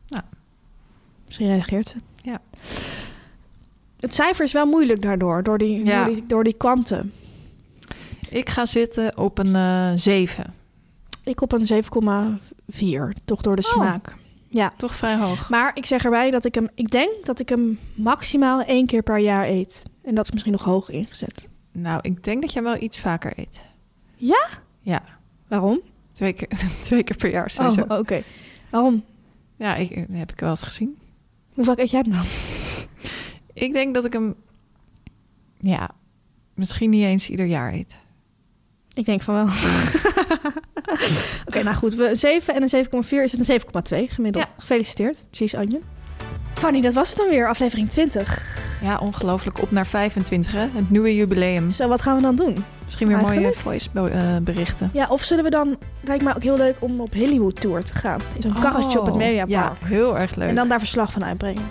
Nou. Misschien reageert ze. Ja. Het cijfer is wel moeilijk daardoor, door die, Ja. door die, door die kwanten. Ik ga zitten op een eh 7. Ik op een 7,4, toch door de Oh. smaak. Ja, Toch vrij hoog. maar ik zeg erbij dat ik hem, ik denk dat ik hem maximaal één keer per jaar eet. En dat is misschien nog hoog ingezet. Nou, ik denk dat jij wel iets vaker eet. Ja? Ja, Waarom? twee keer, twee keer per jaar sowieso. Oh, oké. Waarom? Ja, ik, dat heb ik wel eens gezien. Hoe vaak eet jij hem dan? Ik denk dat ik hem, ja, misschien niet eens ieder jaar eet. Ik denk van wel. Oké, nou goed. We, een 7 en een 7,4 is het een 7,2 gemiddeld. Ja. Gefeliciteerd, Cheese Onion. Fanny, dat was het dan weer, aflevering 20. Ja, ongelooflijk. Op naar 25, hè? Het nieuwe jubileum. Zo, wat gaan we dan doen? Misschien weer mooie Eigenlijk? voice be- eh, berichten. Ja, of zullen we dan... Lijkt me ook heel leuk om op Hollywood Tour te gaan. In zo'n karretje op het Oh, Mediapark. Ja, heel erg leuk. En dan daar verslag van uitbrengen.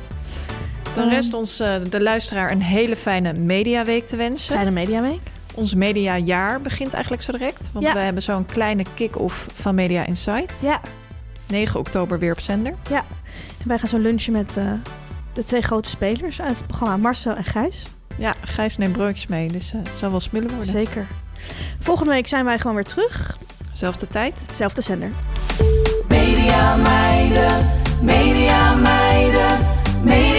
Dan Ehm, rest ons eh, de luisteraar een hele fijne mediaweek te wensen. Fijne Mediaweek. Ons mediajaar begint eigenlijk zo direct. Want Ja. we hebben zo'n kleine kick-off van Media Insight. Ja, 9 oktober weer op zender. en wij gaan zo lunchen met eh, de twee grote spelers uit het programma. Marcel en Gijs. Ja, Gijs neemt broodjes mee, dus eh, het zal wel smullen worden. Zeker. Volgende week zijn wij gewoon weer terug. Zelfde tijd. Zelfde zender. Media meiden, media meiden, media